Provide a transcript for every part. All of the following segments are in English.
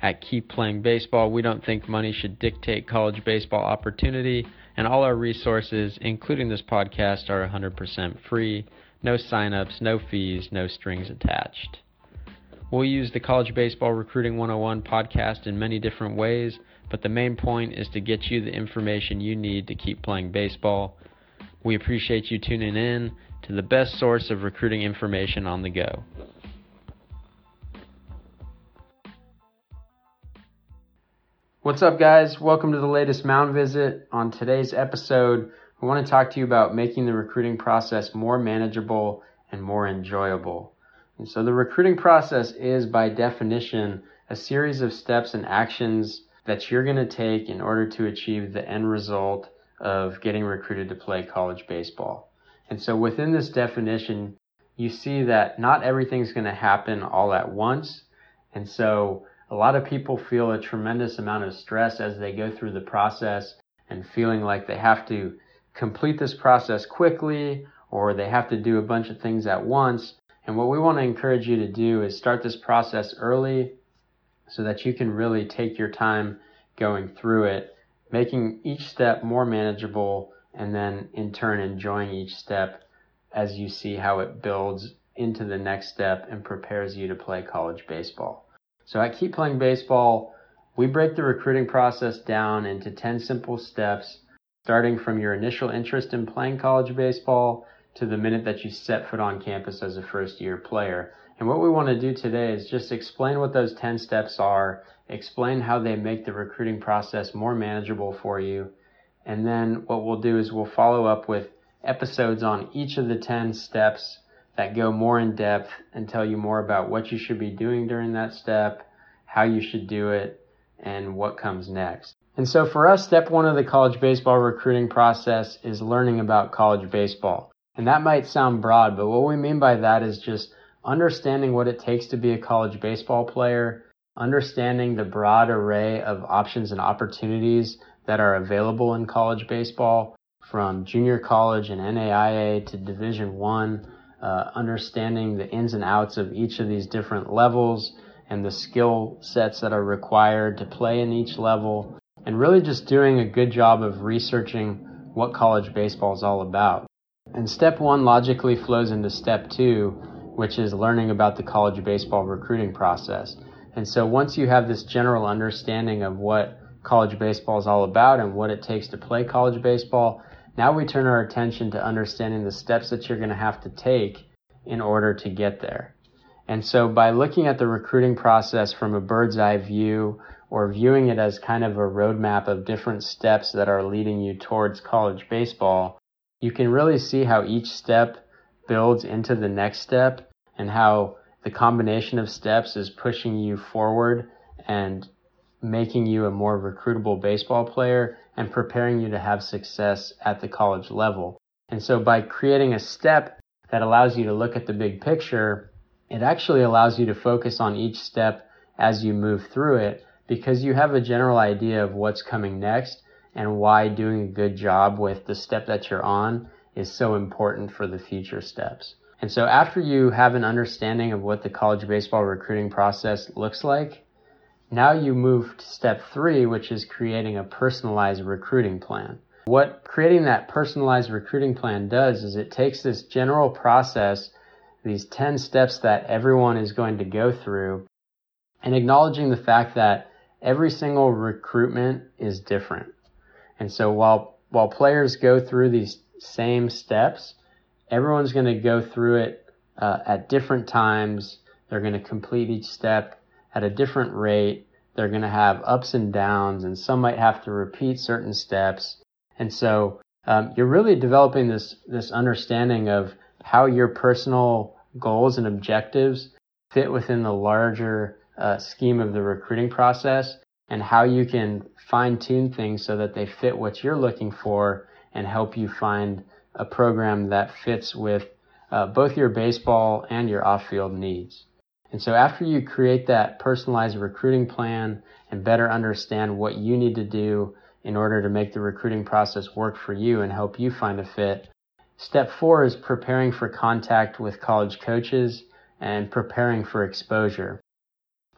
At Keep Playing Baseball, we don't think money should dictate college baseball opportunity, and all our resources, including this podcast, are 100% free. No signups, no fees, no strings attached. We'll use the College Baseball Recruiting 101 podcast in many different ways, but the main point is to get you the information you need to keep playing baseball. We appreciate you tuning in to the best source of recruiting information on the go. What's up, guys? Welcome to the latest Mound Visit. On today's episode, I want to talk to you about making the recruiting process more manageable and more enjoyable. And so, the recruiting process is, by definition, a series of steps and actions that you're going to take in order to achieve the end result of getting recruited to play college baseball. And so, within this definition, you see that not everything's going to happen all at once. And so, a lot of people feel a tremendous amount of stress as they go through the process and feeling like they have to complete this process quickly or they have to do a bunch of things at once. And what we want to encourage you to do is start this process early so that you can really take your time going through it, making each step more manageable and then in turn enjoying each step as you see how it builds into the next step and prepares you to play college baseball. So at Keep Playing Baseball, we break the recruiting process down into 10 simple steps, starting from your initial interest in playing college baseball to the minute that you set foot on campus as a first year player. And what we want to do today is just explain what those 10 steps are, explain how they make the recruiting process more manageable for you. And then what we'll do is we'll follow up with episodes on each of the 10 steps that go more in depth and tell you more about what you should be doing during that step, how you should do it, and what comes next. And so for us, step one of the college baseball recruiting process is learning about college baseball. And that might sound broad, but what we mean by that is just understanding what it takes to be a college baseball player, understanding the broad array of options and opportunities that are available in college baseball from junior college and NAIA to Division One uh, understanding the ins and outs of each of these different levels and the skill sets that are required to play in each level, and really just doing a good job of researching what college baseball is all about. And step one logically flows into step two, which is learning about the college baseball recruiting process. And so once you have this general understanding of what college baseball is all about and what it takes to play college baseball, now we turn our attention to understanding the steps that you're going to have to take in order to get there. And so by looking at the recruiting process from a bird's eye view or viewing it as kind of a roadmap of different steps that are leading you towards college baseball, you can really see how each step builds into the next step and how the combination of steps is pushing you forward and making you a more recruitable baseball player and preparing you to have success at the college level. And so by creating a step that allows you to look at the big picture, it actually allows you to focus on each step as you move through it because you have a general idea of what's coming next and why doing a good job with the step that you're on is so important for the future steps. And so after you have an understanding of what the college baseball recruiting process looks like, now you move to step three, which is creating a personalized recruiting plan. What creating that personalized recruiting plan does is it takes this general process, these 10 steps that everyone is going to go through, and acknowledging the fact that every single recruitment is different. And so while, while players go through these same steps, everyone's going to go through it uh, at different times. They're going to complete each step at a different rate. They're going to have ups and downs, and some might have to repeat certain steps. And so um, you're really developing this this understanding of how your personal goals and objectives fit within the larger uh, scheme of the recruiting process, and how you can fine tune things so that they fit what you're looking for and help you find a program that fits with uh, both your baseball and your off field needs. And so after you create that personalized recruiting plan and better understand what you need to do in order to make the recruiting process work for you and help you find a fit, step four is preparing for contact with college coaches and preparing for exposure.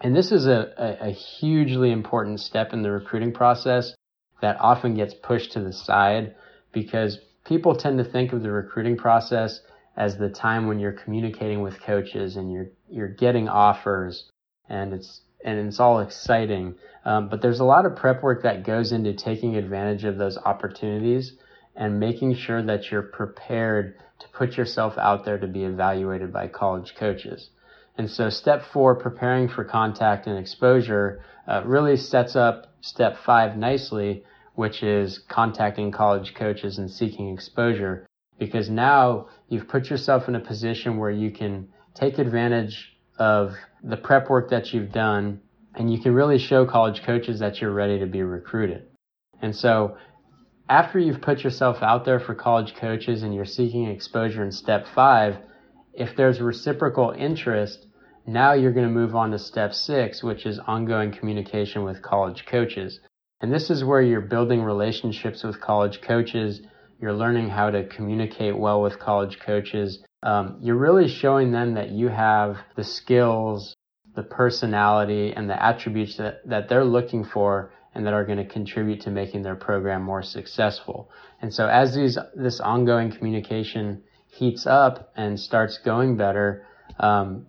And this is a, a, a hugely important step in the recruiting process that often gets pushed to the side because people tend to think of the recruiting process as the time when you're communicating with coaches and you're you're getting offers and it's and it's all exciting. Um, but there's a lot of prep work that goes into taking advantage of those opportunities and making sure that you're prepared to put yourself out there to be evaluated by college coaches. And so step four, preparing for contact and exposure, uh, really sets up step five nicely, which is contacting college coaches and seeking exposure because now you've put yourself in a position where you can take advantage of the prep work that you've done and you can really show college coaches that you're ready to be recruited. And so after you've put yourself out there for college coaches and you're seeking exposure in step five, if there's reciprocal interest, now you're going to move on to step six, which is ongoing communication with college coaches. And this is where you're building relationships with college coaches. You're learning how to communicate well with college coaches. Um, you're really showing them that you have the skills, the personality, and the attributes that, that they're looking for and that are going to contribute to making their program more successful. And so as these, this ongoing communication heats up and starts going better, um,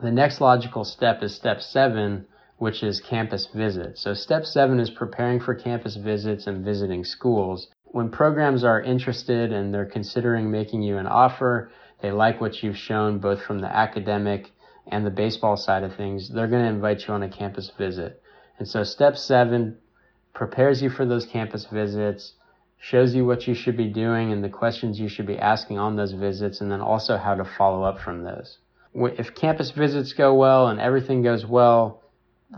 the next logical step is step seven, which is campus visits. So step seven is preparing for campus visits and visiting schools. When programs are interested and they're considering making you an offer, they like what you've shown both from the academic and the baseball side of things, they're going to invite you on a campus visit. And so step seven prepares you for those campus visits, shows you what you should be doing and the questions you should be asking on those visits, and then also how to follow up from those. If campus visits go well and everything goes well,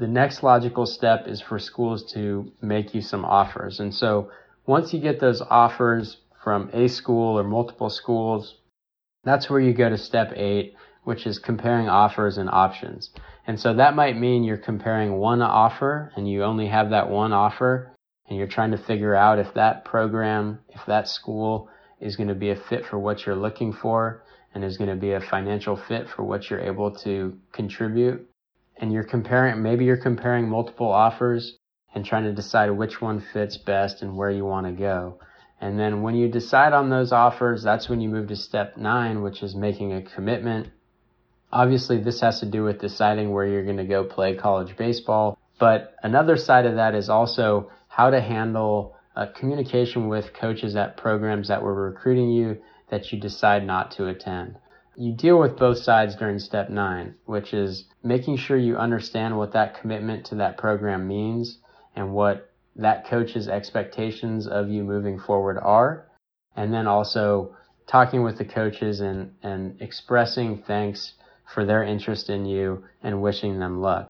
the next logical step is for schools to make you some offers. And so once you get those offers from a school or multiple schools, that's where you go to step eight, which is comparing offers and options. And so that might mean you're comparing one offer and you only have that one offer and you're trying to figure out if that program, if that school is going to be a fit for what you're looking for and is going to be a financial fit for what you're able to contribute and you're comparing, maybe you're comparing multiple offers and trying to decide which one fits best and where you want to go. And then when you decide on those offers, that's when you move to step nine, which is making a commitment. Obviously, this has to do with deciding where you're going to go play college baseball. But another side of that is also how to handle uh, communication with coaches at programs that were recruiting you that you decide not to attend you deal with both sides during step nine, which is making sure you understand what that commitment to that program means and what that coach's expectations of you moving forward are. And then also talking with the coaches and, and expressing thanks for their interest in you and wishing them luck.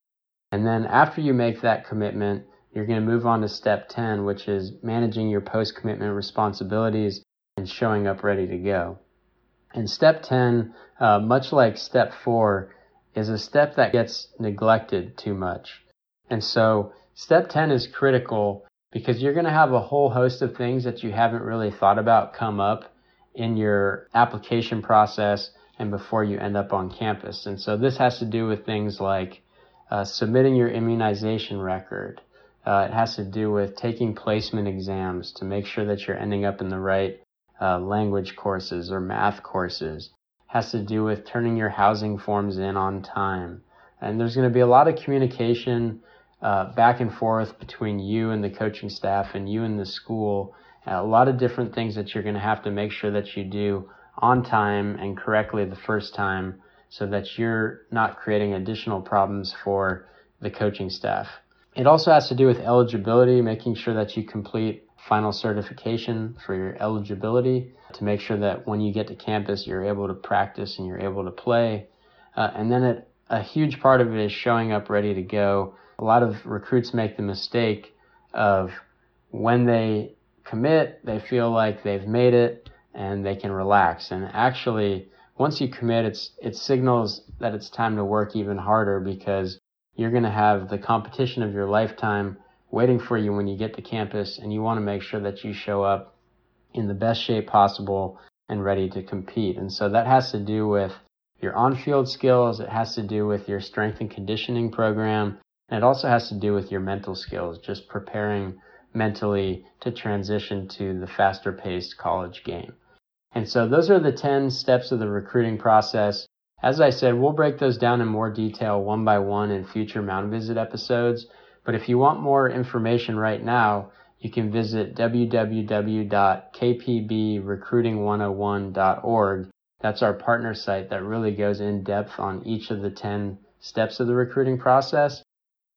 And then after you make that commitment, you're going to move on to step 10, which is managing your post commitment responsibilities and showing up ready to go. And step 10, uh, much like step 4, is a step that gets neglected too much. And so step 10 is critical because you're going to have a whole host of things that you haven't really thought about come up in your application process and before you end up on campus. And so this has to do with things like uh, submitting your immunization record. Uh, it has to do with taking placement exams to make sure that you're ending up in the right uh, language courses or math courses. It Has to do with turning your housing forms in on time. And there's going to be a lot of communication uh, back and forth between you and the coaching staff and you and the school. a lot of different things that you're going to have to make sure that you do on time and correctly the first time so that you're not creating additional problems for the coaching staff. It also has to do with eligibility, making sure that you complete final certification for your eligibility to make sure that when you get to campus, you're able to practice and you're able to play. Uh, and then it, a huge part of it is showing up ready to go. A lot of recruits make the mistake of when they commit, they feel like they've made it and they can relax. And actually, once you commit, it's it signals that it's time to work even harder because you're going to have the competition of your lifetime waiting for you when you get to campus, and you want to make sure that you show up in the best shape possible and ready to compete. And so that has to do with your on-field skills. It has to do with your strength and conditioning program. And it also has to do with your mental skills, just preparing mentally to transition to the faster paced college game. And so those are the 10 steps of the recruiting process. As I said, we'll break those down in more detail one by one in future Mound Visit episodes. But if you want more information right now, you can visit www.kpbrecruiting101.org. That's our partner site that really goes in depth on each of the 10 steps of the recruiting process.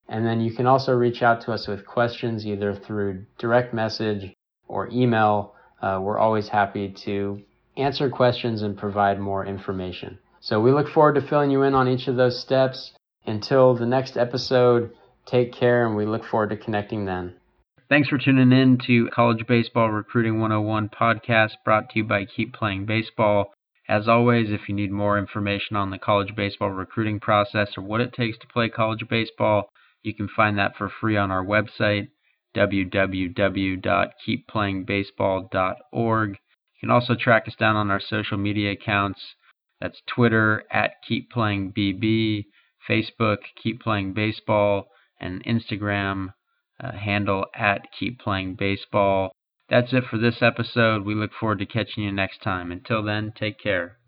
And then you can also reach out to us with questions either through direct message or email uh, we're always happy to answer questions and provide more information. So we look forward to filling you in on each of those steps. Until the next episode, take care and we look forward to connecting then. Thanks for tuning in to College Baseball Recruiting 101 podcast brought to you by Keep Playing Baseball. As always, if you need more information on the college baseball recruiting process or what it takes to play college baseball, you can find that for free on our website, www.keepplayingbaseball.org. You can also track us down on our social media accounts. That's Twitter at KeepPlayingBB, Facebook Keep Playing Baseball, and Instagram uh, handle at KeepPlayingBaseball. That's it for this episode. We look forward to catching you next time. Until then, take care.